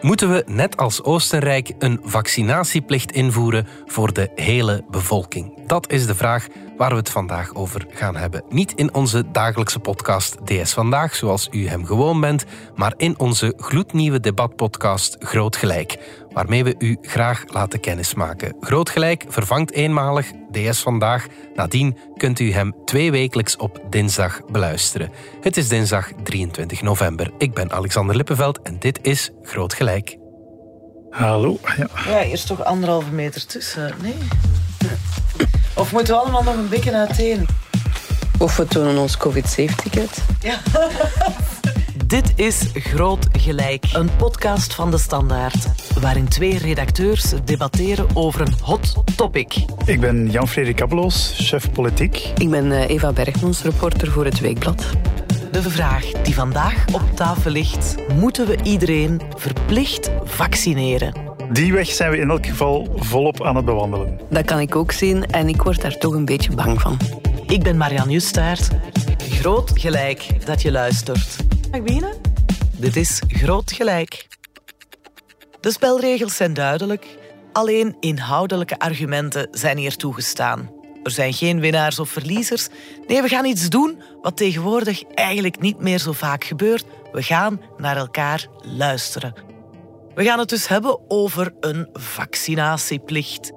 Moeten we, net als Oostenrijk, een vaccinatieplicht invoeren voor de hele bevolking? Dat is de vraag waar we het vandaag over gaan hebben. Niet in onze dagelijkse podcast DS Vandaag, zoals u hem gewoon bent, maar in onze gloednieuwe debatpodcast Groot Gelijk, waarmee we u graag laten kennismaken. Groot Gelijk vervangt eenmalig DS Vandaag. Nadien kunt u hem twee wekelijks op dinsdag beluisteren. Het is dinsdag 23 november. Ik ben Alexander Lippenveld en dit is Groot Gelijk. Hallo. Ja, ja eerst toch anderhalve meter tussen. Nee. Of moeten we allemaal nog een beetje uiteen? Of we tonen ons COVID-safe-ticket. Ja. Dit is Groot Gelijk, een podcast van De Standaard, waarin twee redacteurs debatteren over een hot topic. Ik ben Jan-Frederik Abbeloos, chef politiek. Ik ben eh, Eva Bergmans, reporter voor het Weekblad. De vraag die vandaag op tafel ligt, moeten we iedereen verplicht vaccineren? Die weg zijn we in elk geval volop aan het bewandelen. Dat kan ik ook zien en ik word daar toch een beetje bang van. Ik ben Marianne Justaert. Groot gelijk dat je luistert. Mag beginnen? Dit is Groot Gelijk. De spelregels zijn duidelijk. Alleen inhoudelijke argumenten zijn hier toegestaan. Er zijn geen winnaars of verliezers. Nee, we gaan iets doen wat tegenwoordig eigenlijk niet meer zo vaak gebeurt. We gaan naar elkaar luisteren. We gaan het dus hebben over een vaccinatieplicht.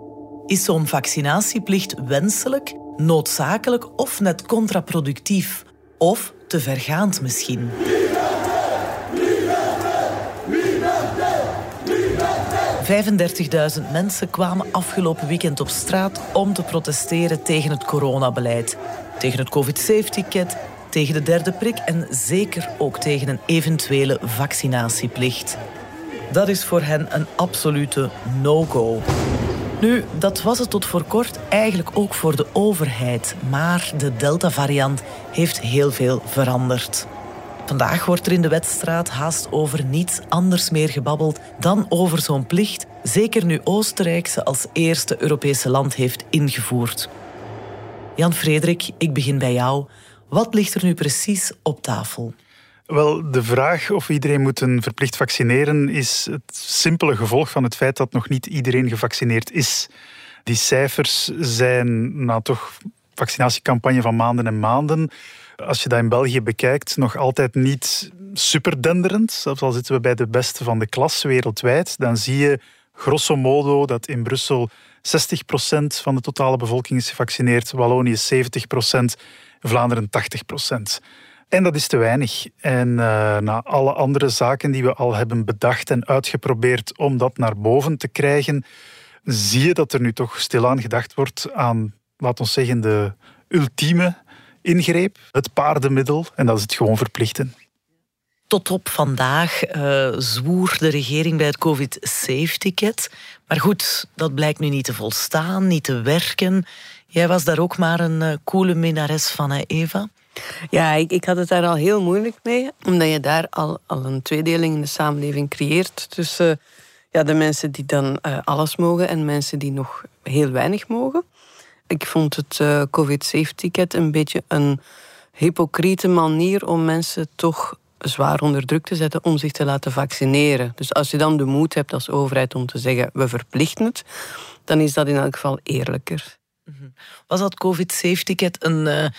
Is zo'n vaccinatieplicht wenselijk, noodzakelijk of net contraproductief? Of te vergaand misschien? 35.000 mensen kwamen afgelopen weekend op straat om te protesteren tegen het coronabeleid. Tegen het COVID-safe-ticket, tegen de derde prik en zeker ook tegen een eventuele vaccinatieplicht. Dat is voor hen een absolute no-go. Nu, dat was het tot voor kort eigenlijk ook voor de overheid. Maar de Delta-variant heeft heel veel veranderd. Vandaag wordt er in de wedstraat haast over niets anders meer gebabbeld dan over zo'n plicht, zeker nu Oostenrijk ze als eerste Europese land heeft ingevoerd. Jan Frederik, ik begin bij jou. Wat ligt er nu precies op tafel? Wel, de vraag of iedereen moet verplicht vaccineren is het simpele gevolg van het feit dat nog niet iedereen gevaccineerd is. Die cijfers zijn na toch vaccinatiecampagne van maanden en maanden. Als je dat in België bekijkt, nog altijd niet super denderend. Zelfs al zitten we bij de beste van de klas wereldwijd, dan zie je grosso modo dat in Brussel 60% van de totale bevolking is gevaccineerd, Wallonië 70%, Vlaanderen 80%. En dat is te weinig. En uh, na alle andere zaken die we al hebben bedacht en uitgeprobeerd om dat naar boven te krijgen, zie je dat er nu toch stilaan gedacht wordt aan, laat ons zeggen, de ultieme ingreep, het paardenmiddel, en dat is het gewoon verplichten. Tot op vandaag uh, zwoer de regering bij het COVID-safe-ticket. Maar goed, dat blijkt nu niet te volstaan, niet te werken. Jij was daar ook maar een uh, coole minnares van, Eva? Ja, ik, ik had het daar al heel moeilijk mee, omdat je daar al, al een tweedeling in de samenleving creëert tussen ja, de mensen die dan uh, alles mogen en mensen die nog heel weinig mogen. Ik vond het uh, COVID-safe-ticket een beetje een hypocriete manier om mensen toch zwaar onder druk te zetten om zich te laten vaccineren. Dus als je dan de moed hebt als overheid om te zeggen we verplichten het, dan is dat in elk geval eerlijker. Mhm. Was dat COVID-safe-ticket een,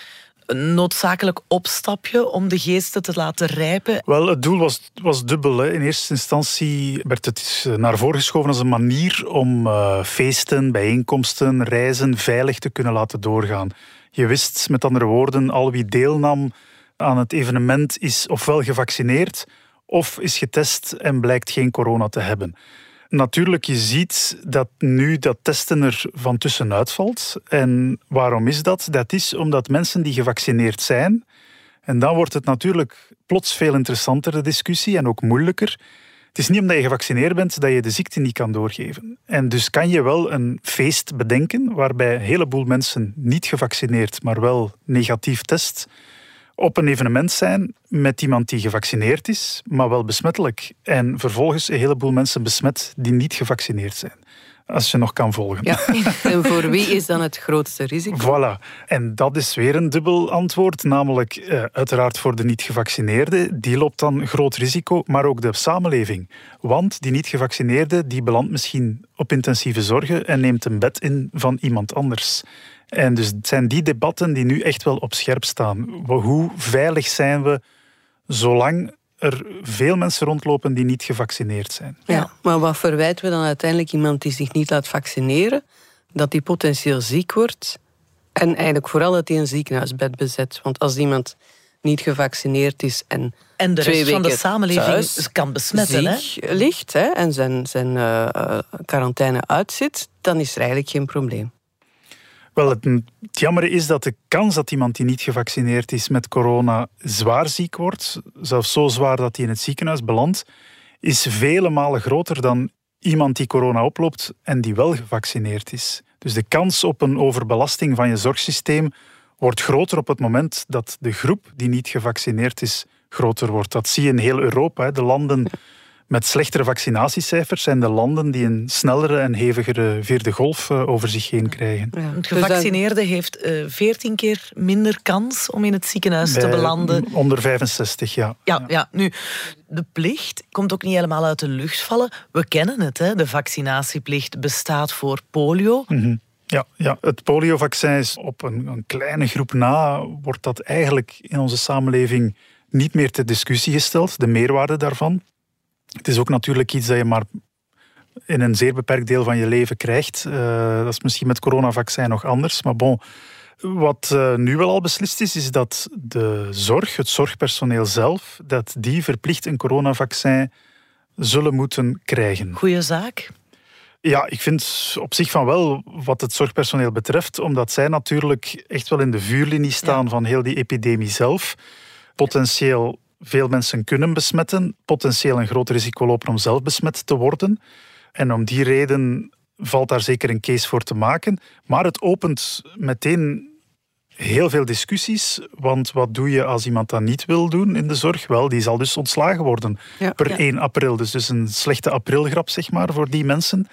een noodzakelijk opstapje om de geesten te laten rijpen? Wel, het doel was, was dubbel. Hè. In eerste instantie werd het naar voren geschoven als een manier om uh, feesten, bijeenkomsten, reizen veilig te kunnen laten doorgaan. Je wist met andere woorden, al wie deelnam aan het evenement is ofwel gevaccineerd of is getest en blijkt geen corona te hebben. Natuurlijk, je ziet dat nu dat testen er van tussenuit valt. En waarom is dat? Dat is omdat mensen die gevaccineerd zijn, en dan wordt het natuurlijk plots veel interessanter, de discussie, en ook moeilijker. Het is niet omdat je gevaccineerd bent dat je de ziekte niet kan doorgeven. En dus kan je wel een feest bedenken waarbij een heleboel mensen niet gevaccineerd, maar wel negatief test, op een evenement zijn met iemand die gevaccineerd is, maar wel besmettelijk. En vervolgens een heleboel mensen besmet die niet gevaccineerd zijn. als je nog kan volgen. Ja. En voor wie is dan het grootste risico? Voilà. En dat is weer een dubbel antwoord, namelijk eh, uiteraard voor de niet-gevaccineerde. Die loopt dan groot risico, maar ook de samenleving. Want die niet-gevaccineerde die belandt misschien op intensieve zorgen en neemt een bed in van iemand anders. En dus het zijn die debatten die nu echt wel op scherp staan. Hoe veilig zijn we zolang er veel mensen rondlopen die niet gevaccineerd zijn. Ja, maar wat verwijten we dan uiteindelijk iemand die zich niet laat vaccineren? Dat die potentieel ziek wordt en eigenlijk vooral dat hij een ziekenhuisbed bezet. Want als iemand niet gevaccineerd is en, en de twee rest van de samenleving thuis kan besmetten, ziek ligt hè, en zijn, zijn uh, quarantaine uitzit, dan is er eigenlijk geen probleem. Wel, het, het jammer is dat de kans dat iemand die niet gevaccineerd is met corona zwaar ziek wordt, zelfs zo zwaar dat hij in het ziekenhuis belandt, is vele malen groter dan iemand die corona oploopt en die wel gevaccineerd is. Dus de kans op een overbelasting van je zorgsysteem wordt groter op het moment dat de groep die niet gevaccineerd is groter wordt. Dat zie je in heel Europa. De landen met slechtere vaccinatiecijfers zijn de landen die een snellere en hevigere vierde golf eh, over zich heen krijgen. Ja. Een gevaccineerde heeft uh, eh, 14 keer minder kans om in het ziekenhuis te belanden. Onder 65, ja. ja. Ja, nu, de plicht komt ook niet helemaal uit de lucht vallen. We kennen het, hè? de vaccinatieplicht bestaat voor polio. Mm Ja, ja, het poliovaccin is op een, een, kleine groep na, wordt dat eigenlijk in onze samenleving niet meer ter discussie gesteld, de meerwaarde daarvan. Het is ook natuurlijk iets dat je maar in een zeer beperkt deel van je leven krijgt. Uh, dat is misschien met coronavaccin nog anders. Maar bon, wat uh, nu wel al beslist is, is dat de zorg, het zorgpersoneel zelf, dat die verplicht een coronavaccin zullen moeten krijgen. Goeie zaak. Ja, ik vind op zich van wel wat het zorgpersoneel betreft, omdat zij natuurlijk echt wel in de vuurlinie staan van heel die epidemie zelf. Potentieel veel mensen kunnen besmetten, potentieel een groot risico lopen om zelf besmet te worden. En om die reden valt daar zeker een case voor te maken. Maar het opent meteen heel veel discussies. Want wat doe je als iemand dat niet wil doen in de zorg? Wel, die zal dus ontslagen worden per 1 april. Dus, dus een slechte aprilgrap, zeg maar, voor die mensen.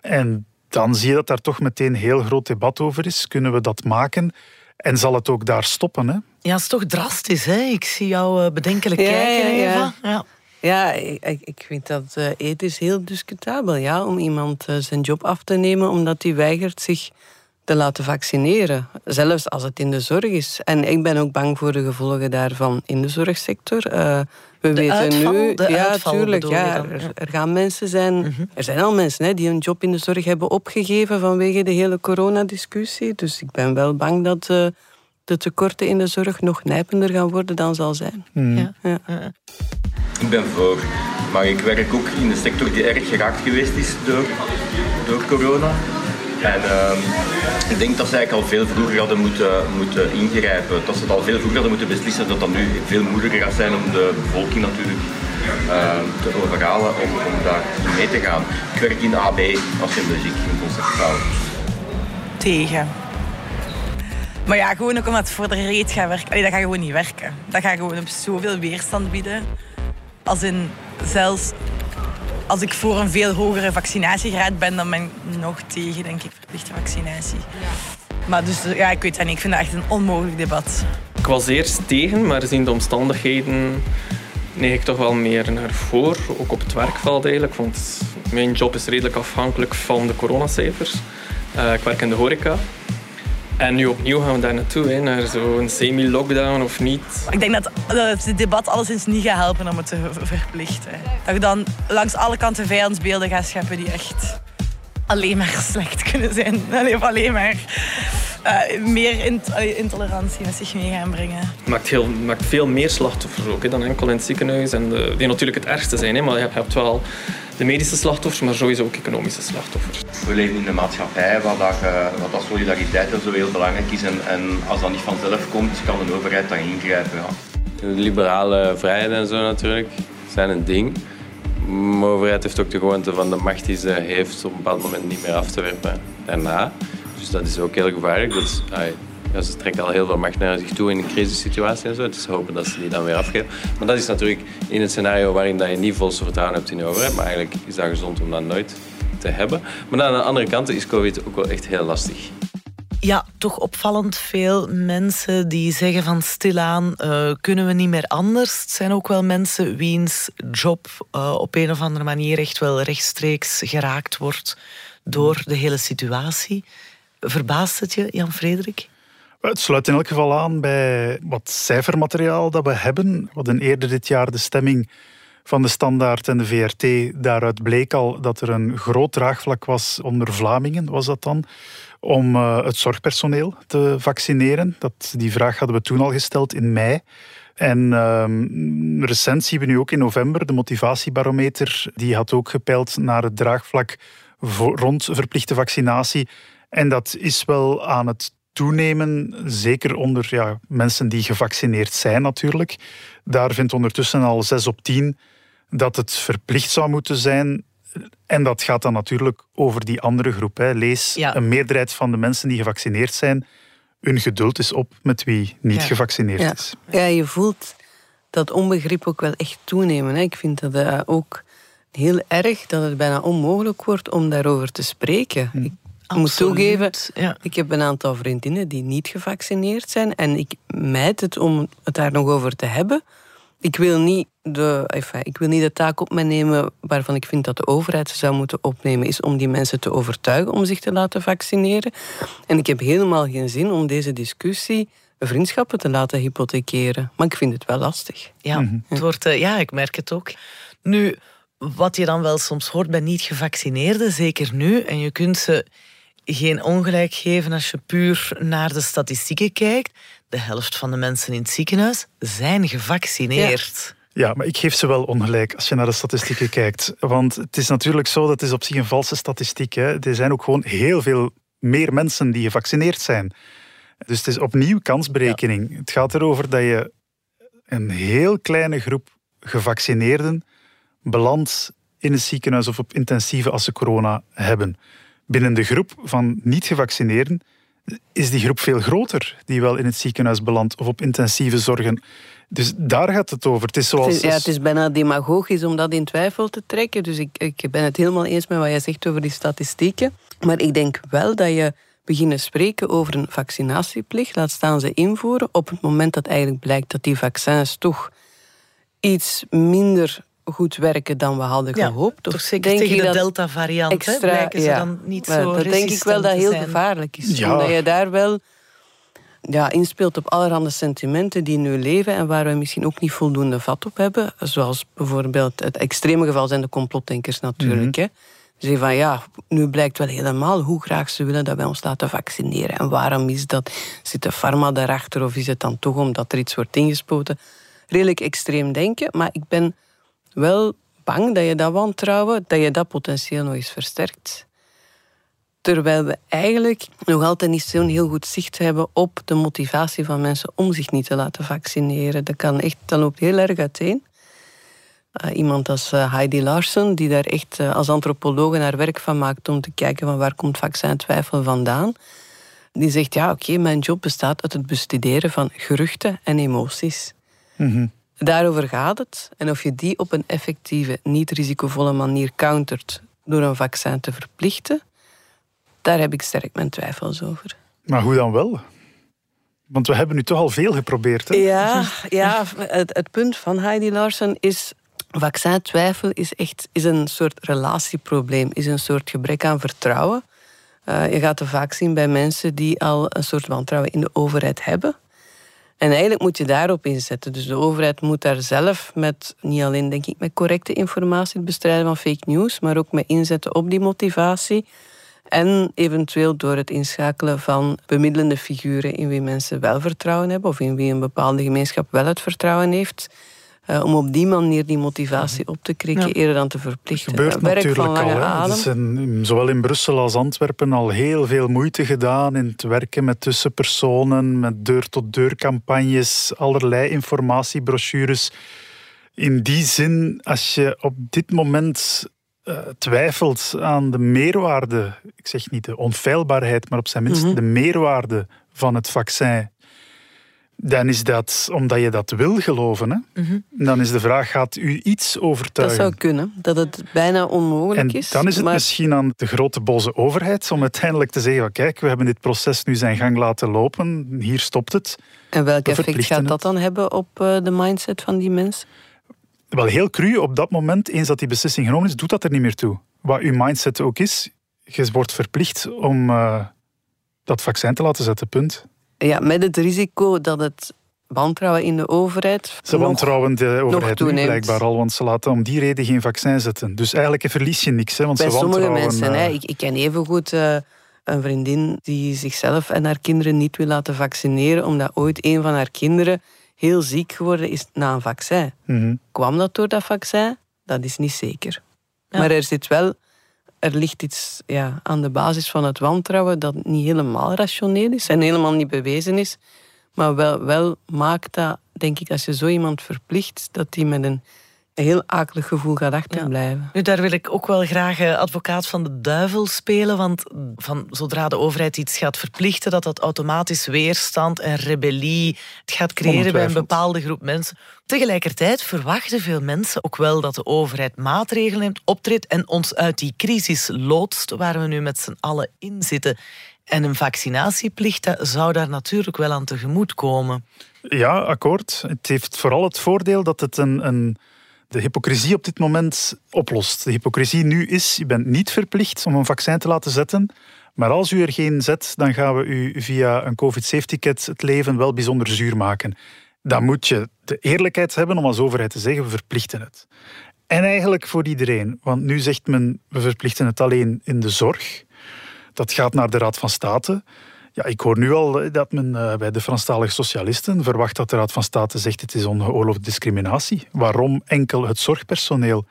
En dan zie je dat daar toch meteen heel groot debat over is. Kunnen we dat maken? En zal het ook daar stoppen? Hè? Ja, het is toch drastisch, hè? Ik zie jou eh, bedenkelijk kijken, ja, Eva. Ja. Ja, ik, ik vind dat uh, ethisch heel discutabel, ja, om iemand uh, zijn job af te nemen omdat hij weigert zich te laten vaccineren. Zelfs als het in de zorg is. En ik ben ook bang voor de gevolgen daarvan in de zorgsector. Uh, we de weten uitval, nu, de ja, tuurlijk, ja, er, er, gaan mensen zijn. Mm -hmm. Er zijn al mensen hè, die hun job in de zorg hebben opgegeven vanwege de hele coronadiscussie. Dus ik ben wel bang dat uh, de tekorten in de zorg nog nijpender gaan worden dan zal zijn. Mm. Ja. Ja. Ik ben voor, maar ik werk ook in de sector die erg geraakt geweest is door, door corona. En uh, ik denk dat ze eigenlijk al veel vroeger hadden moeten, moeten ingrijpen. Dat ze het al veel vroeger hadden moeten beslissen. Dat dat nu veel moeilijker gaat zijn om de bevolking natuurlijk uh, te overhalen om, om daar mee te gaan. Ik werk in AB als je muziek in concertzaal. Tegen. Maar ja, gewoon ook omdat het voor de reet gaat werken. Allee, dat gaat gewoon niet werken. Dat gaat gewoon op zoveel weerstand bieden. Als in zelfs als ik voor een veel hogere vaccinatiegraad ben, dan ben ik nog tegen, denk ik, verplichte vaccinatie. Ja. Maar dus, ja, ik weet het niet. Ik vind dat echt een onmogelijk debat. Ik was eerst tegen, maar gezien de omstandigheden neig ik toch wel meer naar voor. Ook op het werkveld eigenlijk, want mijn job is redelijk afhankelijk van de coronacijfers. Uh, ik werk in de horeca. En nu opnieuw gaan we daar naartoe, hè, naar zo'n semi-lockdown of niet. Ik denk dat, dat het debat alleszins niet gaat helpen om het te verplichten. Dat je dan langs alle kanten vijandsbeelden gaat scheppen die echt alleen maar slecht kunnen zijn. Of alleen maar uh, meer intolerantie met zich mee gaan brengen. Het maakt, heel, maakt veel meer slachtoffers ook hè, dan enkel in het ziekenhuis. En de, die natuurlijk het ergste zijn, hè, maar je hebt wel de medische slachtoffers, maar sowieso ook economische slachtoffers. We leven in een maatschappij waar, dat, waar dat solidariteit zo heel belangrijk is. En, en, als dat niet vanzelf komt, kan een overheid dan ingrijpen. Ja. De liberale vrijheden en zo natuurlijk zijn een ding. Maar de overheid heeft ook de gewoonte van de macht die ze heeft op een bepaald moment niet meer af te werpen daarna. Dus dat is ook heel gevaarlijk. Dat ze trekken al heel veel macht naar zich toe in een crisissituatie en zo. Is hopen dat ze die dan weer afgeven. Maar dat is natuurlijk in het scenario waarin dat je niet volste vertrouwen hebt in de overheid. Maar eigenlijk is dat gezond om dat nooit te hebben. Maar aan de andere kant is COVID ook wel echt heel lastig. Ja, toch opvallend veel mensen die zeggen van stilaan uh, kunnen we niet meer anders. Het zijn ook wel mensen wiens job uh, op een of andere manier echt wel rechtstreeks geraakt wordt door de hele situatie. Verbaast het je, Jan-Frederik? Het sluit in elk geval aan bij wat cijfermateriaal dat we hebben. We hadden eerder dit jaar de stemming van de Standaard en de VRT. Daaruit bleek al dat er een groot draagvlak was onder Vlamingen, was dat dan, om uh, het zorgpersoneel te vaccineren. Dat, die vraag hadden we toen al gesteld in mei. En um, recent zien we nu ook in november de motivatiebarometer. Die had ook gepeild naar het draagvlak voor, rond verplichte vaccinatie. En dat is wel aan het toenemen, zeker onder ja, mensen die gevaccineerd zijn natuurlijk. Daar vindt ondertussen al 6 op 10 dat het verplicht zou moeten zijn. En dat gaat dan natuurlijk over die andere groep. Hè. Lees, een meerderheid van de mensen die gevaccineerd zijn, hun geduld is op met wie niet gevaccineerd ja. is. Ja, je voelt dat onbegrip ook wel echt toenemen. Hè. Ik vind dat uh, ook heel erg dat het bijna onmogelijk wordt om daarover te spreken. Hm. Ik moet toegeven, ja. ik heb een aantal vriendinnen die niet gevaccineerd zijn en ik mijd het om het daar nog over te hebben. Ik wil niet de, enfin, ik wil niet de taak op me nemen waarvan ik vind dat de overheid ze zou moeten opnemen, is om die mensen te overtuigen om zich te laten vaccineren. En ik heb helemaal geen zin om deze discussie vriendschappen te laten hypothekeren. Maar ik vind het wel lastig. Ja, mhm. het wordt, eh, ja ik merk het ook. Nu, wat je dan wel soms hoort bij niet-gevaccineerden, zeker nu, en je kunt ze geen ongelijk geven als je puur naar de statistieken kijkt. De helft van de mensen in het ziekenhuis zijn gevaccineerd. Ja. maar ik geef ze wel ongelijk als je naar de statistieken kijkt. Want het is natuurlijk zo, dat is op zich een valse statistiek. Hè. Er zijn ook gewoon heel veel meer mensen die gevaccineerd zijn. Dus het is opnieuw kansberekening. Het gaat erover dat je een heel kleine groep gevaccineerden belandt in het ziekenhuis of op intensieve als ze corona hebben. Binnen de groep van niet-gevaccineerden is die groep veel groter die wel in het ziekenhuis belandt of op intensieve zorgen. Dus daar gaat het over. Het is, zoals... het is, ja, het is bijna demagogisch om dat in twijfel te trekken. Dus ik, ik ben het helemaal eens met wat jij zegt over die statistieken. Maar ik denk wel dat je beginnen spreken over een vaccinatieplicht, laat staan ze invoeren, op het moment dat eigenlijk blijkt dat die vaccins toch iets minder goed werken dan we hadden gehoopt. Toch zeker denk tegen de Delta-variant extra, blijken ze dan niet maar zo Dat denk ik wel dat heel gevaarlijk is. Omdat je daar wel ja, inspeelt op allerhande sentimenten die nu leven en waar we misschien ook niet voldoende vat op hebben. Zoals bijvoorbeeld het extreme geval zijn de complotdenkers natuurlijk. Mm Zeggen van ja, nu blijkt wel helemaal hoe graag ze willen dat wij ons laten vaccineren. En waarom is dat? Zit de pharma daarachter of is het dan toch omdat er iets wordt ingespoten? Redelijk extreem denken, maar ik ben wel bang dat je dat wantrouwen, dat je dat potentieel nog eens versterkt. Terwijl we eigenlijk nog altijd niet zo'n heel goed zicht hebben op de motivatie van mensen om zich niet te laten vaccineren. Dat kan echt, dat loopt heel erg uiteen. Uh, iemand als uh, Heidi Larsen, die daar echt uh, als antropologe naar werk van maakt om te kijken van waar komt vaccintwijfel vandaan. Die zegt, ja oké, mijn job bestaat uit het bestuderen van geruchten en emoties. Mm Daarover gaat het. En of je die op een effectieve, niet risicovolle manier countert door een vaccin te verplichten, daar heb ik sterk mijn twijfels over. Maar hoe dan wel? Want we hebben nu toch al veel geprobeerd. Hè? Ja, ja het, het punt van Heidi Larsen is vaccintwijfel is echt is een soort relatieprobleem, is een soort gebrek aan vertrouwen. Uh, je gaat het vaak zien bij mensen die al een soort wantrouwen in de overheid hebben. En eigenlijk moet je daarop inzetten. Dus de overheid moet daar zelf met, niet alleen denk ik met correcte informatie, het bestrijden van fake news, maar ook met inzetten op die motivatie. En eventueel door het inschakelen van bemiddelende figuren in wie mensen wel vertrouwen hebben of in wie een bepaalde gemeenschap wel het vertrouwen heeft. Uh, om op die manier die motivatie op te krikken, eerder dan te verplichten. Het gebeurt Werk natuurlijk al. Adem. is een, zowel in Brussel als Antwerpen al heel veel moeite gedaan in het werken met tussenpersonen, met deur-tot-deur campagnes, allerlei informatiebrochures. In die zin, als je op dit moment uh, twijfelt aan de meerwaarde, ik zeg niet de onfeilbaarheid, maar op zijn minst mhm. de meerwaarde van het vaccin dan is dat omdat je dat wil geloven. Hè? Mhm. Dan is de vraag, gaat u iets Dat overtuigen? zou kunnen, dat het bijna onmogelijk en is. dan is het maar misschien aan de grote boze overheid om uiteindelijk te zeggen, van, kijk, we hebben dit proces nu zijn gang laten lopen, hier stopt het. En welk we effect gaat dat dan hebben op eh, de mindset van die mensen? Wel heel cru, op dat moment, eens dat die beslissing genomen is, doet dat er niet meer toe. Wat uw mindset ook is, je wordt verplicht om eh, dat vaccin te laten zetten, punt. Ja, met het risico dat het wantrouwen in de overheid. Ze nog- wantrouwen de overheid nu blijkbaar al, want ze laten om die reden geen vaccin zetten. Dus eigenlijk verlies je niks, hè, want Bij ze sommige wantrouwen... mensen. eh, Hè. Ik, ik ken evengoed eh een vriendin die zichzelf en haar kinderen niet wil laten vaccineren, omdat ooit een van haar kinderen heel ziek geworden is na een vaccin. mhm. Kwam dat door dat vaccin? Dat is niet zeker. Ja. Maar er zit wel, er ligt iets ja, aan de basis van het wantrouwen dat niet helemaal rationeel is en helemaal niet bewezen is. Maar wel, wel maakt dat, denk ik, als je zo iemand verplicht, dat die met een heel akelig gevoel gaat achterblijven. Nu, daar wil ik ook wel graag eh, advocaat van de duivel spelen. Want van, zodra de overheid iets gaat verplichten, dat dat automatisch weerstand en rebellie het gaat creëren bij een bepaalde groep mensen. Tegelijkertijd verwachten veel mensen ook wel dat de overheid maatregelen neemt, optreedt en ons uit die crisis loodst waar we nu met z'n allen in zitten. En een vaccinatieplicht zou daar natuurlijk wel aan tegemoet komen. Ja, akkoord. Het heeft vooral het voordeel dat het een, een, de hypocrisie op dit moment oplost. De hypocrisie nu is, je bent niet verplicht om een vaccin te laten zetten. Maar als u er geen zet, dan gaan we u via een COVID-safe-ticket het leven wel bijzonder zuur maken. Dan moet je de eerlijkheid hebben om als overheid te zeggen, we verplichten het. En eigenlijk voor iedereen. Want nu zegt men, we verplichten het alleen in de zorg. Dat gaat naar de Raad van State. Ja, ik hoor nu al eh, dat men eh, bij de Franstalige socialisten verwacht dat de Raad van State zegt het is ongeoorloofde discriminatie. Waarom enkel het zorgpersoneel?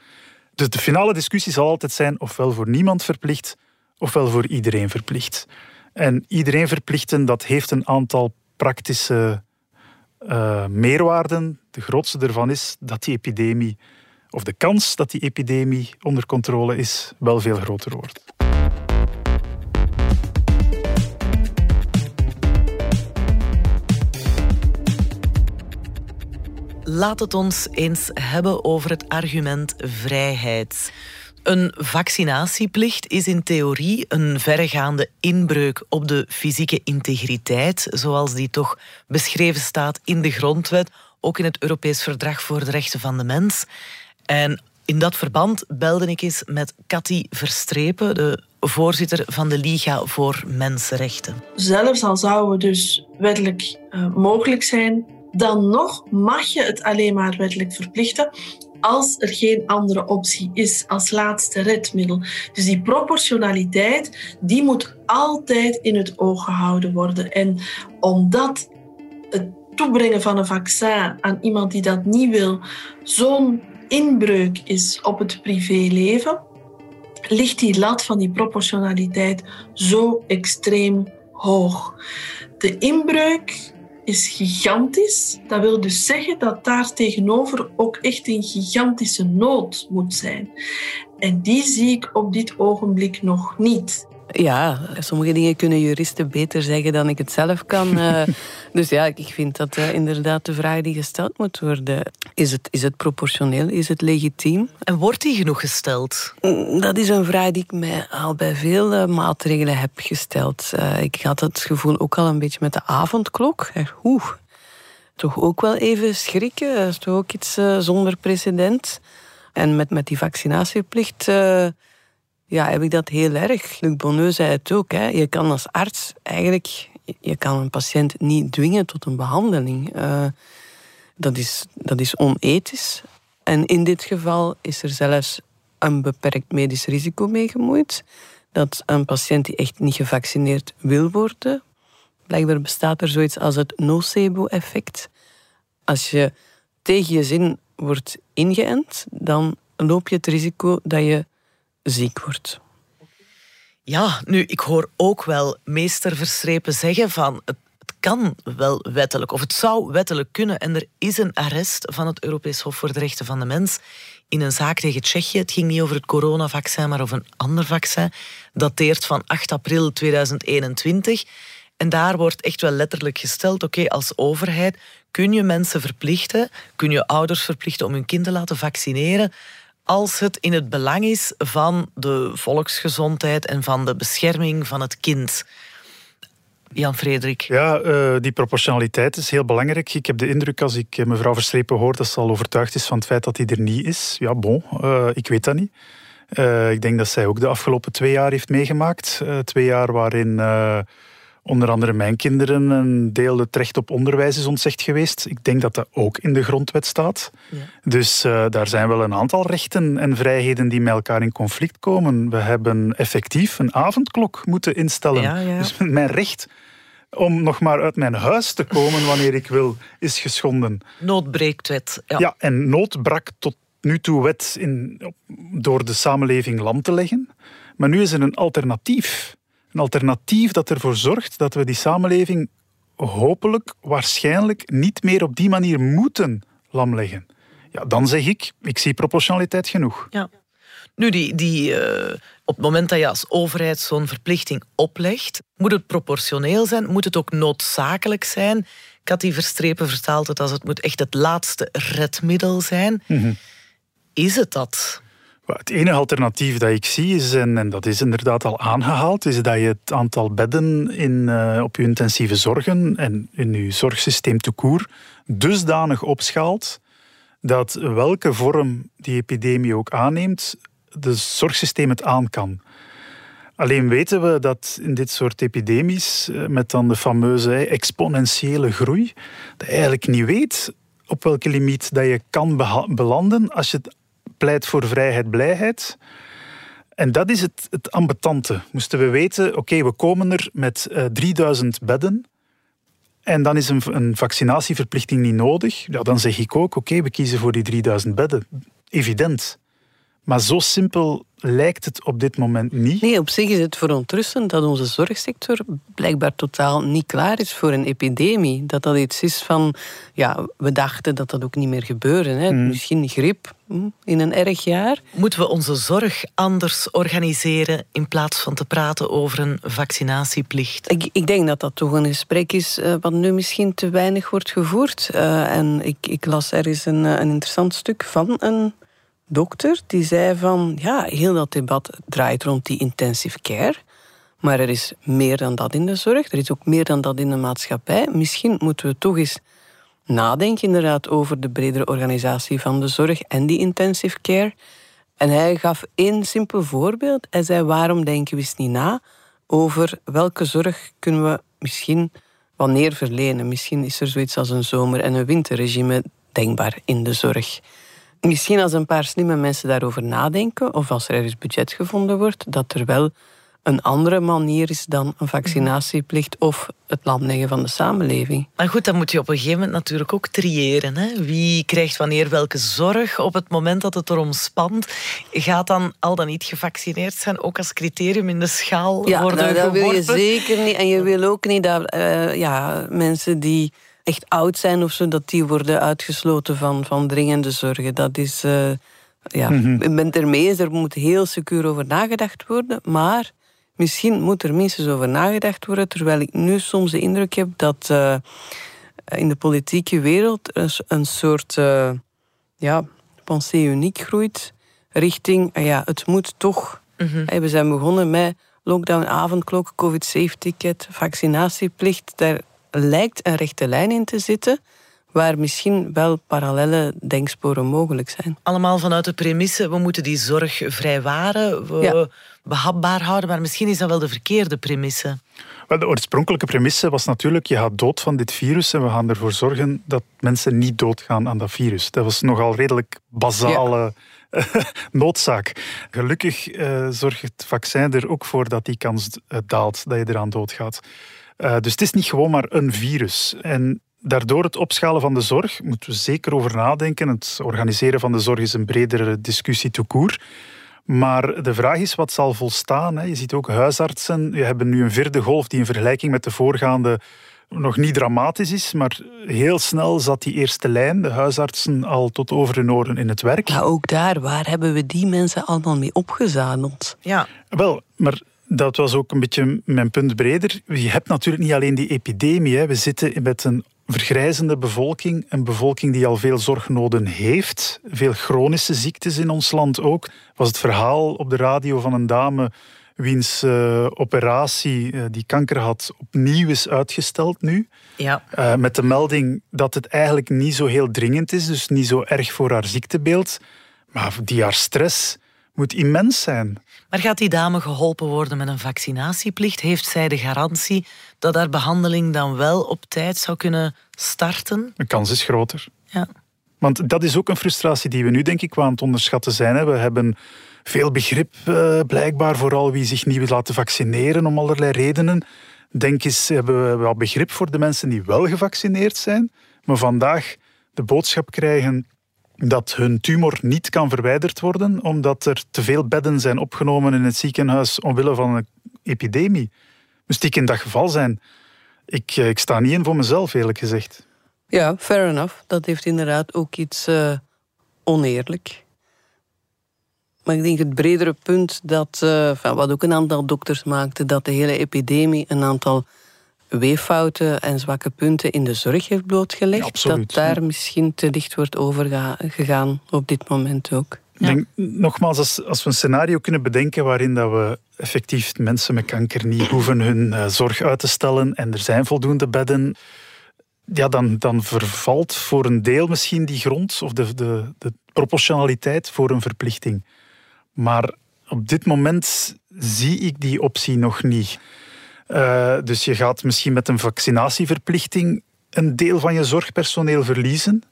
Dus de finale discussie zal altijd zijn ofwel voor niemand verplicht, ofwel voor iedereen verplicht. En iedereen verplichten, dat heeft een aantal praktische eh, meerwaarden. De grootste daarvan is dat die epidemie, of de kans dat die epidemie onder controle is, wel veel groter wordt. Laat het ons eens hebben over het argument vrijheid. Een vaccinatieplicht is in theorie een verregaande inbreuk op de fysieke integriteit, zoals die toch beschreven staat in de grondwet, ook in het Europees Verdrag voor de Rechten van de Mens. En in dat verband belde ik eens met Cathy Verstrepen, de voorzitter van de Liga voor Mensenrechten. zelfs al zou het dus wettelijk eh, mogelijk zijn, dan nog mag je het alleen maar wettelijk verplichten als er geen andere optie is als laatste redmiddel. Dus die proportionaliteit, die moet altijd in het oog gehouden worden. En omdat het toebrengen van een vaccin aan iemand die dat niet wil zo'n inbreuk is op het privéleven, ligt die lat van die proportionaliteit zo extreem hoog. De inbreuk is gigantisch. Dat wil dus zeggen dat daar tegenover ook echt een gigantische nood moet zijn. En die zie ik op dit ogenblik nog niet. Ja, sommige dingen kunnen juristen beter zeggen dan ik het zelf kan. Eh, dus ja, ik vind dat eh, inderdaad de vraag die gesteld moet worden. Is het, is het proportioneel? Is het legitiem? En wordt die genoeg gesteld? Mm, Dat is een vraag die ik mij al bij veel eh, maatregelen heb gesteld. Ik had het gevoel ook al een beetje met de avondklok. Eh, Oeh, toch ook wel even schrikken. Dat is toch ook iets zonder precedent. En met, met die vaccinatieplicht ja, heb ik dat heel erg. Luc Bonneux zei het ook. Hè. Je kan als arts eigenlijk... Je kan een patiënt niet dwingen tot een behandeling. Eh, dat, is, dat is onethisch. En in dit geval is er zelfs een beperkt medisch risico mee gemoeid. Dat een patiënt die echt niet gevaccineerd wil worden, blijkbaar bestaat er zoiets als het nocebo-effect. Als je tegen je zin wordt ingeënt, dan loop je het risico dat je ziek wordt. Ja, nu, ik hoor ook wel meester Verstrepen zeggen van het, kan wel wettelijk, of het zou wettelijk kunnen. En er is een arrest van het Europees Hof voor de Rechten van de Mens in een zaak tegen Tsjechië. Het ging niet over het coronavaccin, maar over een ander vaccin. Dateert van 8 april 2021. En daar wordt echt wel letterlijk gesteld, oké, als overheid kun je mensen verplichten, kun je ouders verplichten om hun kind te laten vaccineren als het in het belang is van de volksgezondheid en van de bescherming van het kind. Jan Frederik. Ja, uh, die proportionaliteit is heel belangrijk. Ik heb de indruk als ik mevrouw Verstrepen hoor dat ze al overtuigd is van het feit dat hij er niet is. Ja, bon, uh, ik weet dat niet. Ik denk dat zij ook de afgelopen twee jaar heeft meegemaakt. twee jaar waarin onder andere mijn kinderen een deel het recht op onderwijs is ontzegd geweest. Ik denk dat dat ook in de grondwet staat. Ja. Dus uh, daar zijn wel een aantal rechten en vrijheden die met elkaar in conflict komen. We hebben effectief een avondklok moeten instellen. Ja, ja. Dus mijn recht om nog maar uit mijn huis te komen wanneer ik wil, is geschonden. Noodbreektwet. Ja, ja en nood brak tot nu toe wet in, door de samenleving lam te leggen. Maar nu is er een alternatief. Een alternatief dat ervoor zorgt dat we die samenleving hopelijk, waarschijnlijk niet meer op die manier moeten lamleggen. Ja, dan zeg ik, ik zie proportionaliteit genoeg. Ja. Nu, die, die, uh, op het moment dat je als overheid zo'n verplichting oplegt, moet het proportioneel zijn, moet het ook noodzakelijk zijn. Ik had die verstrepen vertaald het als het moet echt het laatste redmiddel zijn. Mm Is het dat? Het enige alternatief dat ik zie is, en, dat is inderdaad al aangehaald, is dat je het aantal bedden in, uh, op je intensieve zorgen en in je zorgsysteem toekoer dusdanig opschaalt dat welke vorm die epidemie ook aanneemt, de zorgsysteem het aan kan. Alleen weten we dat in dit soort epidemies, eh, met dan de fameuze exponentiële groei, dat je eigenlijk niet weet op welke limiet dat je kan belanden als je het pleit voor vrijheid, blijheid. En dat is het, het ambetante. Moesten we weten, oké, we komen er met uh, eh, 3000 bedden. En dan is een, een, vaccinatieverplichting niet nodig. Ja, dan zeg ik ook, oké, we kiezen voor die 3000 bedden. Evident. Maar zo simpel lijkt het op dit moment niet. Nee, op zich is het verontrustend dat onze zorgsector blijkbaar totaal niet klaar is voor een epidemie. Dat dat iets is van, ja, we dachten dat dat ook niet meer gebeurde. Hè. Mm. Misschien griep hm, in een erg jaar. Moeten we onze zorg anders organiseren in plaats van te praten over een vaccinatieplicht? Ik, ik denk dat dat toch een gesprek is uh, wat nu misschien te weinig wordt gevoerd. Uh, en ik, ik las ergens een, eh, een interessant stuk van een dokter die zei van ja, heel dat debat draait rond die intensive care. Maar er is meer dan dat in de zorg, er is ook meer dan dat in de maatschappij. Misschien moeten we toch eens nadenken inderdaad over de bredere organisatie van de zorg en die intensive care. En hij gaf één simpel voorbeeld. Hij zei, waarom denken we eens niet na over welke zorg kunnen we misschien wanneer verlenen? Misschien is er zoiets als een zomer- en een winterregime denkbaar in de zorg. Misschien als een paar slimme mensen daarover nadenken, of als er ergens budget gevonden wordt, dat er wel een andere manier is dan een vaccinatieplicht of het lamleggen van de samenleving. Maar goed, dan moet je op een gegeven moment natuurlijk ook triëren. Hè? Wie krijgt wanneer welke zorg op het moment dat het erom spant? Gaat dan al dan niet gevaccineerd zijn ook als criterium in de schaal ja, worden nou, dat wil je zeker niet. En je wil ook niet dat uh, ja, mensen die echt oud zijn of zo, dat die worden uitgesloten van, van dringende zorgen. Dat is, uh, ja, mm ik ben het ermee eens, er moet heel secuur over nagedacht worden, maar misschien moet er minstens over nagedacht worden, terwijl ik nu soms de indruk heb dat uh, in de politieke wereld een, een soort uh, ja, pensée uniek groeit richting, ja, het moet toch. Mm -hmm. We zijn begonnen met lockdown, avondklok, covid-safe-ticket, vaccinatieplicht. Daar lijkt een rechte lijn in te zitten waar misschien wel parallele denksporen mogelijk zijn. Allemaal vanuit de premisse, we moeten die zorg vrijwaren, we behapbaar houden, maar misschien is dat wel de verkeerde premisse. Wel, de oorspronkelijke premisse was natuurlijk, je gaat dood van dit virus en we gaan ervoor zorgen dat mensen niet doodgaan aan dat virus. Dat was nogal redelijk basale noodzaak. Gelukkig uh, zorgt het vaccin er ook voor dat die kans uh, daalt dat je eraan doodgaat. Uh, dus het is niet gewoon maar een virus. En daardoor het opschalen van de zorg moeten we zeker over nadenken. Het organiseren van de zorg is een bredere discussie toekoer. Maar de vraag is wat zal volstaan. Je ziet ook huisartsen. We hebben nu een vierde golf die in vergelijking met de voorgaande nog niet dramatisch is, maar heel snel zat die eerste lijn, de huisartsen, al tot over hun oren in het werk. Ja, ook daar, waar hebben we die mensen allemaal mee opgezadeld? Ja. Wel, maar dat was ook een beetje mijn punt breder. Je hebt natuurlijk niet alleen die epidemie. Hè. We zitten met een vergrijzende bevolking, een bevolking die al veel zorgnoden heeft, veel chronische ziektes in ons land ook. Was het verhaal op de radio van een dame wiens uh, operatie uh, die kanker had opnieuw is uitgesteld nu. Ja. Uh, met de melding dat het eigenlijk niet zo heel dringend is, dus niet zo erg voor haar ziektebeeld. Maar die haar stress moet immens zijn. Maar gaat die dame geholpen worden met een vaccinatieplicht? Heeft zij de garantie dat haar behandeling dan wel op tijd zou kunnen starten? De kans is groter. Ja. Want dat is ook een frustratie die we nu denk ik wel aan het onderschatten zijn. We hebben veel begrip uh, blijkbaar, vooral wie zich niet wil laten vaccineren om allerlei redenen. Denk eens, hebben we wel begrip voor de mensen die wel gevaccineerd zijn, maar vandaag de boodschap krijgen dat hun tumor niet kan verwijderd worden omdat er te veel bedden zijn opgenomen in het ziekenhuis omwille van een epidemie. Moest ik in dat geval zijn? Ik, eh, ik sta niet in voor mezelf, eerlijk gezegd. Ja, fair enough. Dat heeft inderdaad ook iets uh, oneerlijk. Maar ik denk het bredere punt dat, uh, wat ook een aantal dokters maakte, dat de hele epidemie een aantal weeffouten en zwakke punten in de zorg heeft blootgelegd. dat daar misschien te dicht wordt overgegaan op dit moment ook. Denk, nogmaals, als, als we een scenario kunnen bedenken waarin dat we effectief mensen met kanker niet hoeven hun uh, zorg uit te stellen en er zijn voldoende bedden, ja, dan, dan vervalt voor een deel misschien die grond of de, de, de proportionaliteit voor een verplichting. Maar op dit moment zie ik die optie nog niet. Uh, dus je gaat misschien met een vaccinatieverplichting een deel van je zorgpersoneel verliezen.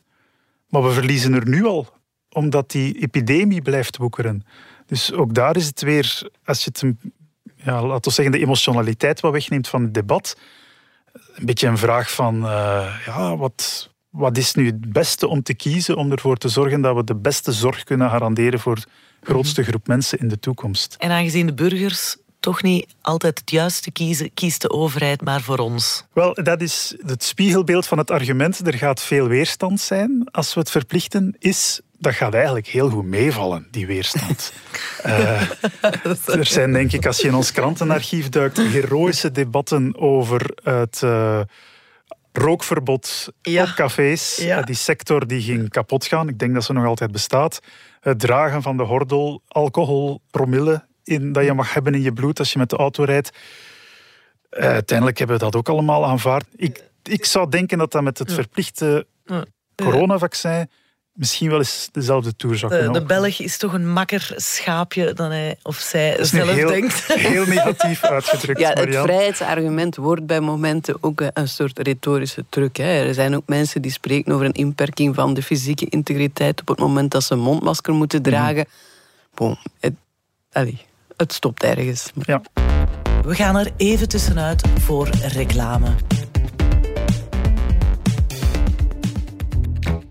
Maar we verliezen er nu al, omdat die epidemie blijft woekeren. Dus ook daar is het weer, als je het, ja, laten we zeggen, de emotionaliteit wat wegneemt van het debat, een beetje een vraag van, uh, ja, wat, wat is nu het beste om te kiezen om ervoor te zorgen dat we de beste zorg kunnen garanderen voor de grootste groep mensen in de toekomst? En aangezien de burgers toch niet altijd het juiste kiezen, kiest de overheid maar voor ons. Wel, dat is het spiegelbeeld van het argument. Er gaat veel weerstand zijn als we het verplichten. Is dat gaat eigenlijk heel goed meevallen, die weerstand. uh, er zijn, denk ik, als je in ons krantenarchief duikt, heroïsche debatten over het uh, rookverbod ja. op cafés. Ja. Uh, die sector die ging kapot gaan. Ik denk dat ze nog altijd bestaat. Het dragen van de gordel, alcohol, promille in, dat je mag hebben in je bloed als je met de auto rijdt. Uh, uiteindelijk hebben we dat ook allemaal aanvaard. Ik, ik zou denken dat dat met het verplichte coronavaccin misschien wel eens dezelfde toer zou kunnen De, de Belg is toch een makker schaapje dan hij of zij zelf heel, denkt. Heel negatief uitgedrukt. Ja, het vrijheidsargument wordt bij momenten ook een soort retorische truc. Hè. Er zijn ook mensen die spreken over een inperking van de fysieke integriteit op het moment dat ze een mondmasker moeten dragen. Bon, het, allee, het stopt ergens. Ja. We gaan er even tussenuit voor reclame.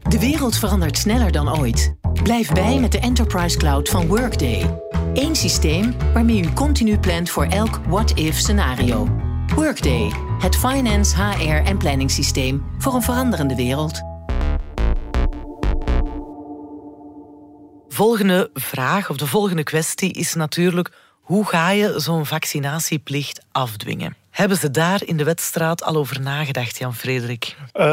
De wereld verandert sneller dan ooit. Blijf bij met de Enterprise Cloud van Workday. Eén systeem waarmee u continu plant voor elk what-if scenario. Workday, het finance, HR en planningssysteem voor een veranderende wereld. Volgende vraag of de volgende kwestie is natuurlijk hoe ga je zo'n vaccinatieplicht afdwingen? Hebben ze daar in de wedstraat al over nagedacht, Jan-Frederik? Uh,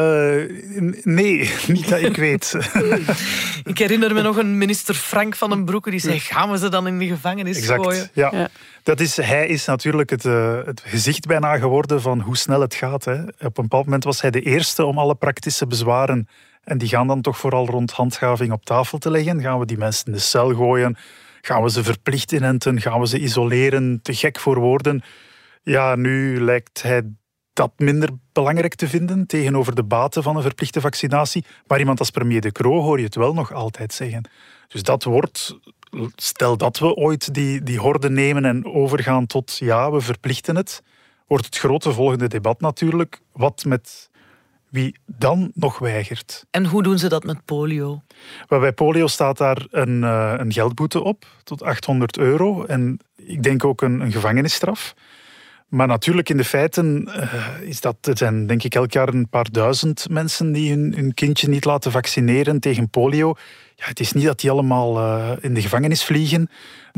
nee, niet dat ik weet. ik herinner me nog een minister Frank van den Broeke die zei: gaan we ze dan in de gevangenis exact, gooien? Ja. ja. Dat is, hij is natuurlijk het, uh, het, gezicht bijna geworden van hoe snel het gaat. Hè. Op een bepaald moment was hij de eerste om alle praktische bezwaren, en die gaan dan toch vooral rond handhaving op tafel te leggen. Gaan we die mensen in de cel gooien? Gaan we ze verplicht inenten? Gaan we ze isoleren? Te gek voor woorden. Ja, nu lijkt hij dat minder belangrijk te vinden tegenover de baten van een verplichte vaccinatie. Maar iemand als premier De Croo hoor je het wel nog altijd zeggen. Dus dat wordt, stel dat we ooit die, die horde nemen en overgaan tot ja, we verplichten het, wordt het grote volgende debat natuurlijk. Wat met wie dan nog weigert. En hoe doen ze dat met polio? Wel, bij polio staat daar een, uh, een geldboete op, tot 800 euro. En ik denk ook een, een gevangenisstraf. Maar natuurlijk, in de feiten uh, is dat, er zijn denk ik elk jaar een paar duizend mensen die hun, hun kindje niet laten vaccineren tegen polio. Ja, het is niet dat die allemaal uh, in de gevangenis vliegen.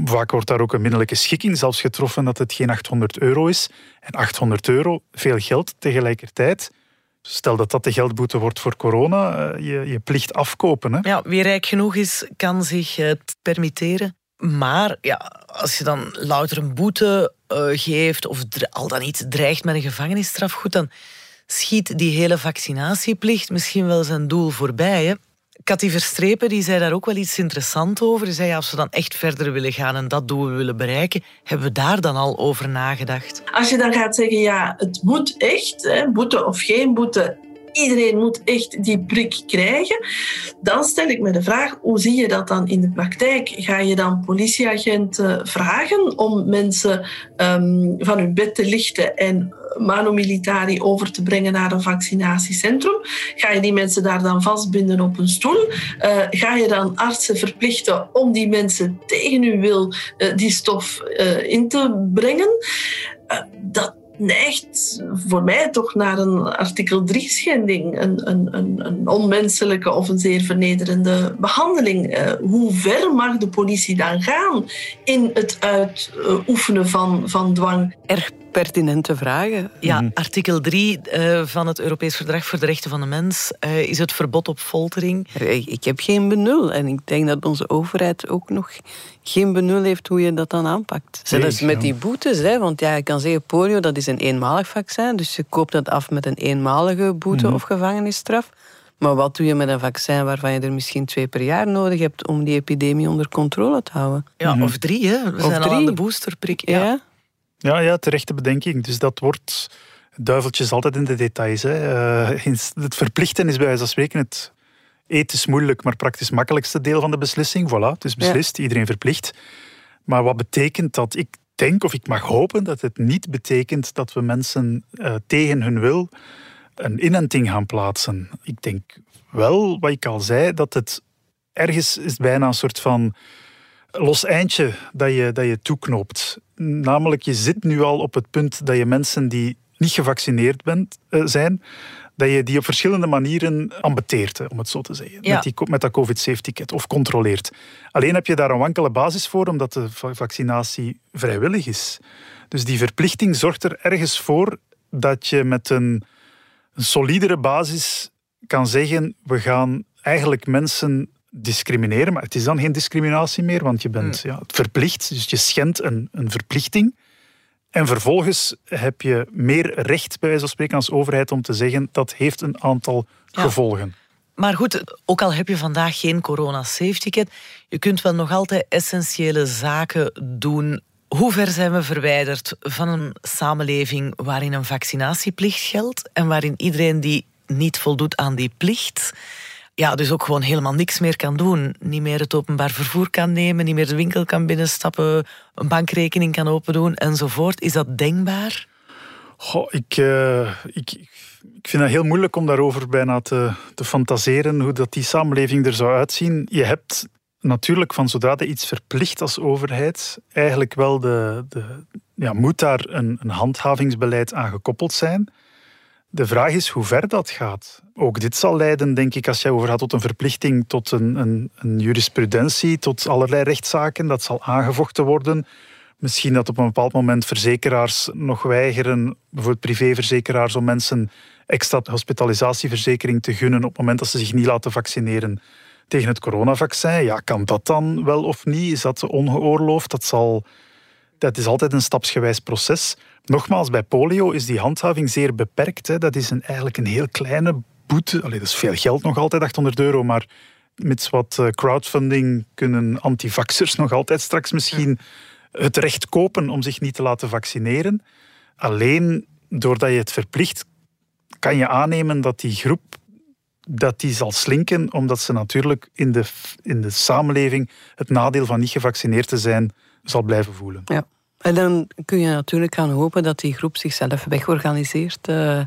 Vaak wordt daar ook een middelijke schikking zelfs getroffen dat het geen 800 euro is. En 800 euro, veel geld tegelijkertijd. Stel dat dat de geldboete wordt voor corona, uh, je, je plicht afkopen. Hè? Ja, wie rijk genoeg is, kan zich het permitteren. Maar ja, als je dan louter een boete uh, geeft of al dan niet dreigt met een gevangenisstraf, goed, dan schiet die hele vaccinatieplicht misschien wel zijn doel voorbij. Hè? Cathy Verstrepen die zei daar ook wel iets interessants over. Die zei, als we dan echt verder willen gaan en dat doel willen bereiken, hebben we daar dan al over nagedacht? Als je dan gaat zeggen, ja, het moet echt, hè, boete of geen boete, iedereen moet echt die prik krijgen. Dan stel ik me de vraag, hoe zie je dat dan in de praktijk? Ga je dan politieagenten vragen om mensen um, van hun bed te lichten en mano militari over te brengen naar een vaccinatiecentrum? Ga je die mensen daar dan vastbinden op een stoel? Uh, ga je dan artsen verplichten om die mensen tegen hun wil uh, die stof uh, in te brengen? dat neigt voor mij toch naar een artikel 3 schending, een, een, een, onmenselijke of een zeer vernederende behandeling. Uh, hoe ver mag de politie dan gaan in het uitoefenen van, van dwang? Erg pertinente vragen. Ja, mhm. artikel 3 uh, eh, van het Europees Verdrag voor de Rechten van de Mens uh, is het verbod op foltering. Ik heb geen benul en ik denk dat onze overheid ook nog geen benul heeft hoe je dat dan aanpakt. Zelfs met die boetes, hè, want ja, je kan zeggen polio dat is een eenmalig vaccin, dus je koopt dat af met een eenmalige boete mhm. of gevangenisstraf. Maar wat doe je met een vaccin waarvan je er misschien twee per jaar nodig hebt om die epidemie onder controle te houden? Ja, of drie, hè? We of zijn drie. al aan de boosterprik. Ja. ja. Ja, ja, terechte bedenking. Dus dat wordt duiveltjes altijd in de details. Hè. Uh, het verplichten is bij wijze van spreken het ethisch moeilijk, maar praktisch makkelijkste deel van de beslissing. Voilà, het is beslist, iedereen verplicht. Maar wat betekent dat? Ik denk of ik mag hopen dat het niet betekent dat we mensen uh, tegen hun wil een inenting gaan plaatsen. Ik denk wel, wat ik al zei, dat het ergens is bijna een soort van los eindje dat je, dat je toeknoopt. Namelijk, je zit nu al op het punt dat je mensen die niet gevaccineerd bent, uh, zijn, dat je die op verschillende manieren ambeteert, om het zo te zeggen. Met, die, met dat COVID-safe-ticket of controleert. Alleen heb je daar een wankele basis voor, omdat de vaccinatie vrijwillig is. Dus die verplichting zorgt er ergens voor dat je met een, een solidere basis kan zeggen: we gaan eigenlijk mensen discrimineren, maar het is dan geen discriminatie meer, want je bent hmm. ja, verplicht, dus je schendt een, een verplichting. En vervolgens heb je meer recht, bij wijze van spreken, als overheid om te zeggen dat heeft een aantal gevolgen. Maar goed, ook al heb je vandaag geen corona-safe-ticket, je kunt wel nog altijd essentiële zaken doen. Hoe ver zijn we verwijderd van een samenleving waarin een vaccinatieplicht geldt en waarin iedereen die niet voldoet aan die plicht, ja, dus ook gewoon helemaal niks meer kan doen. Niet meer het openbaar vervoer kan nemen, niet meer de winkel kan binnenstappen, een bankrekening kan opendoen enzovoort. Is dat denkbaar? Goh, ik, uh, ik, ik vind het heel moeilijk om daarover bijna te, te fantaseren hoe dat die samenleving er zou uitzien. Je hebt natuurlijk van zodra je iets verplicht als overheid, eigenlijk wel de, de ja, moet daar een, een handhavingsbeleid aan gekoppeld zijn. De vraag is hoe ver dat gaat. Ook dit zal leiden, denk ik, als jij over gaat tot een verplichting tot een, een, een jurisprudentie, tot allerlei rechtszaken. Dat zal aangevochten worden. Misschien dat op een bepaald moment verzekeraars nog weigeren, bijvoorbeeld privéverzekeraars, om mensen extra hospitalisatieverzekering te gunnen op het moment dat ze zich niet laten vaccineren tegen het coronavaccin. Ja, kan dat dan wel of niet? Is dat ongeoorloofd? Dat, zal, dat is altijd een stapsgewijs proces. Nogmaals, bij polio is die handhaving zeer beperkt. Hè. Dat is een, eigenlijk een heel kleine boete. Allee, dat is veel geld nog altijd, 800 euro, maar met wat eh, crowdfunding kunnen antivaxers nog altijd straks misschien het recht kopen om zich niet te laten vaccineren. Alleen doordat je het verplicht, kan je aannemen dat die groep dat die zal slinken, omdat ze natuurlijk in de, in de samenleving het nadeel van niet gevaccineerd te zijn zal blijven voelen. Ja. En dan kun je natuurlijk gaan hopen dat die groep zichzelf wegorganiseert. Uh,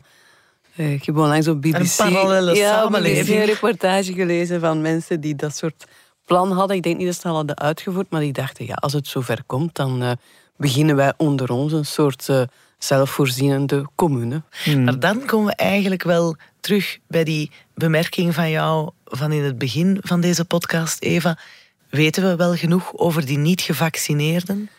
ik heb onlangs op BBC, een parallele ja, samenleving. een reportage gelezen van mensen die dat soort plan hadden. Ik denk niet dat ze al hadden uitgevoerd, maar die dachten, ja, als het zover komt, dan uh, beginnen wij onder ons een soort uh, zelfvoorzienende commune. Hmm. Maar dan komen we eigenlijk wel terug bij die bemerking van jou van in het begin van deze podcast, Eva. Weten we wel genoeg over die niet-gevaccineerden?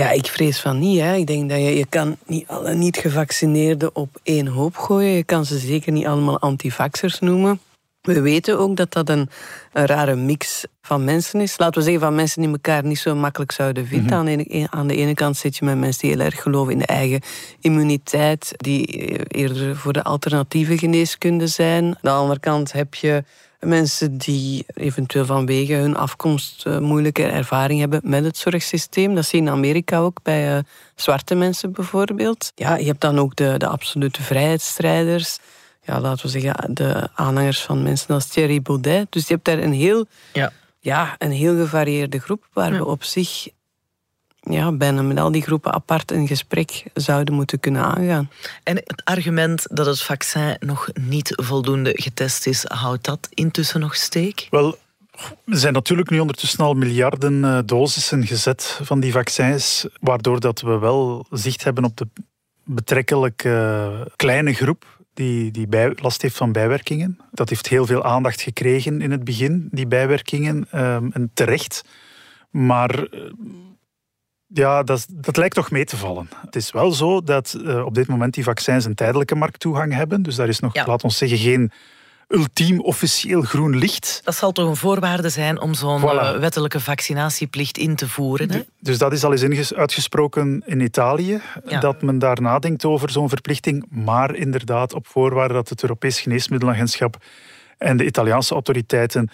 Ja, ik vrees van niet. Hè. Ik denk dat je, je kan niet alle niet-gevaccineerden op één hoop gooien. Je kan ze zeker niet allemaal antivaxers noemen. We weten ook dat dat een, een, rare mix van mensen is. Laten we zeggen van mensen die elkaar niet zo makkelijk zouden vinden. Mhm. aan, de aan, de ene, kant zit je met mensen die heel erg geloven in de eigen immuniteit, die eerder voor de alternatieve geneeskunde zijn. Aan de andere kant heb je mensen die eventueel vanwege hun afkomst uh, moeilijke ervaring hebben met het zorgsysteem. Dat zie je in Amerika ook bij uh, zwarte mensen bijvoorbeeld. Ja, je hebt dan ook de, de absolute vrijheidsstrijders ja, laten we zeggen, de aanhangers van mensen als Thierry Baudet. Dus je hebt daar een heel, ja. Ja, een heel gevarieerde groep waar we op zich ja, bijna met al die groepen apart een gesprek zouden moeten kunnen aangaan. En het argument dat het vaccin nog niet voldoende getest is, houdt dat intussen nog steek? Wel, er zijn natuurlijk nu ondertussen al miljarden eh, dosissen gezet van die vaccins, waardoor dat we wel zicht hebben op de betrekkelijk kleine groep die, die bij, last heeft van bijwerkingen. Dat heeft heel veel aandacht gekregen in het begin, die bijwerkingen, ehm, en terecht. Maar eh, ja, dat, dat lijkt toch mee te vallen. Het is wel zo dat uh, op dit moment die vaccins een tijdelijke markttoegang hebben. Dus daar is nog, laat ons zeggen, geen ultiem officieel groen licht. Dat zal toch een voorwaarde zijn om zo'n eh, wettelijke vaccinatieplicht in te voeren? Hè? Dus dat is al eens uitgesproken in Italië, dat men daar nadenkt over zo'n verplichting, maar inderdaad op voorwaarde dat het Europees Geneesmiddelenagentschap en de Italiaanse autoriteiten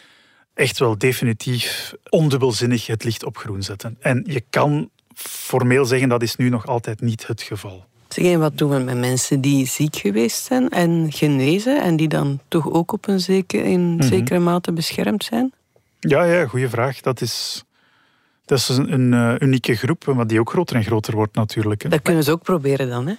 echt wel definitief ondubbelzinnig het licht op groen zetten. En je kan formeel zeggen dat is nu nog altijd niet het geval. Zeg, wat doen we met mensen die ziek geweest zijn en genezen en die dan toch ook op een zeker, in mhm. zekere mate beschermd zijn? Ja, ja goede vraag. Dat is, dat is een, een uh, unieke groep, maar die ook groter en groter wordt natuurlijk. Hè. Dat kunnen ze ook proberen dan, hè?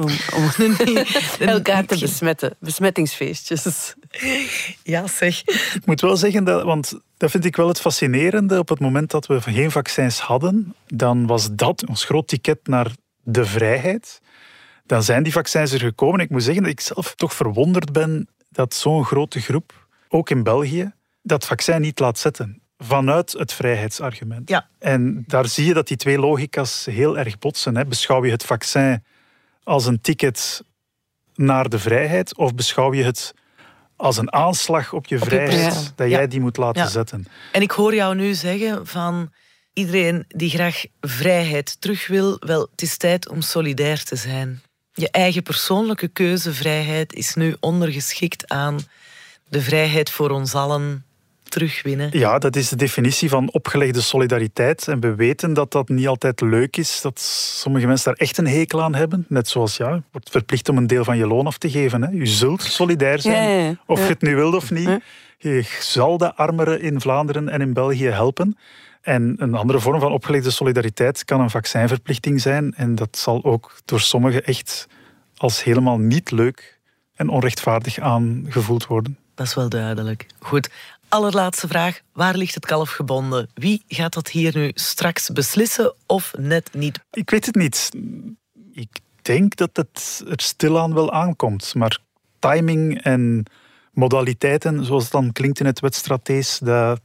Om, om elkaar te besmetten. Besmettingsfeestjes. Ja, zeg. Ik moet wel zeggen, dat, want dat vind ik wel het fascinerende. Op het moment dat we geen vaccins hadden, dan was dat ons groot ticket naar de vrijheid dan zijn die vaccins er gekomen. Ik moet zeggen dat ik zelf toch verwonderd ben dat zo'n grote groep, ook in België, dat vaccin niet laat zetten. Vanuit het vrijheidsargument. Ja. En daar zie je dat die twee logica's heel erg botsen. Hè. Beschouw je het vaccin als een ticket naar de vrijheid, of beschouw je het als een aanslag op je vrijheid, dat jij die moet laten zetten? En ik hoor jou nu zeggen van iedereen die graag vrijheid terug wil, wel, het is tijd om solidair te zijn. Je eigen persoonlijke keuzevrijheid is nu ondergeschikt aan de vrijheid voor ons allen terugwinnen. Ja, dat is de definitie van opgelegde solidariteit. En we weten dat dat niet altijd leuk is, dat sommige mensen daar echt een hekel aan hebben. Net zoals, ja, wordt verplicht om een deel van je loon af te geven. Hè. Je zult solidair zijn, of je het nu wilt of niet. Je zal de armeren in Vlaanderen en in België helpen. En een andere vorm van opgelegde solidariteit kan een vaccinverplichting zijn. En dat zal ook door sommigen echt als helemaal niet leuk en onrechtvaardig aangevoeld worden. Dat is wel duidelijk. Goed. Allerlaatste vraag. Waar ligt het kalf gebonden? Wie gaat dat hier nu straks beslissen of net niet? Ik weet het niet. Ik denk dat het er stilaan wel aankomt. Maar timing en modaliteiten, zoals het dan klinkt in het wedstratees, dat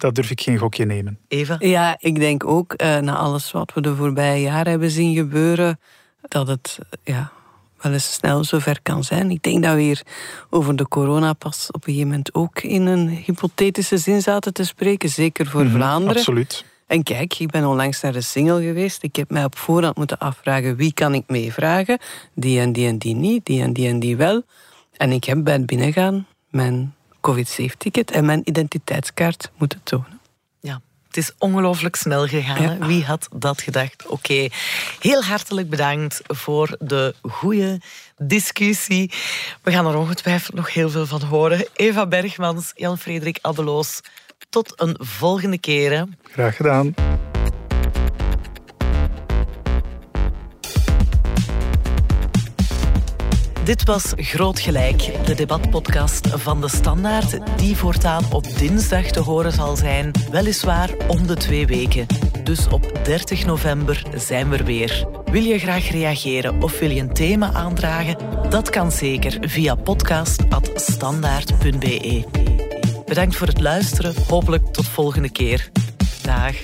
dat durf ik geen gokje nemen. Eva? Ja, ik denk ook, uh, na alles wat we de voorbije jaren hebben zien gebeuren, dat het ja, wel eens snel zover kan zijn. Ik denk dat we hier over de corona pas op een gegeven moment ook in een hypothetische zin zaten te spreken, zeker voor mhm, Vlaanderen. Absoluut. En kijk, ik ben onlangs naar de single geweest. Ik heb mij op voorhand moeten afvragen wie kan ik meevragen. Die en die en die niet, die en die en die wel. En ik heb bij het binnengaan mijn COVID-safe-ticket en mijn identiteitskaart moeten tonen. Het is ongelooflijk snel gegaan. Wie had dat gedacht? Oké, heel hartelijk bedankt voor de goede discussie. We gaan er ongetwijfeld nog heel veel van horen. Eva Bergmans, Jan-Frederik Adeloos. Tot een volgende keer. Graag gedaan. Dit was Groot Gelijk, de debatpodcast van De Standaard, die voortaan op dinsdag te horen zal zijn, weliswaar om de twee weken. Dus op 30 november zijn we er weer. Wil je graag reageren of wil je een thema aandragen? Dat kan zeker via podcast.standaard.be. Bedankt voor het luisteren. Hopelijk tot volgende keer. Dag.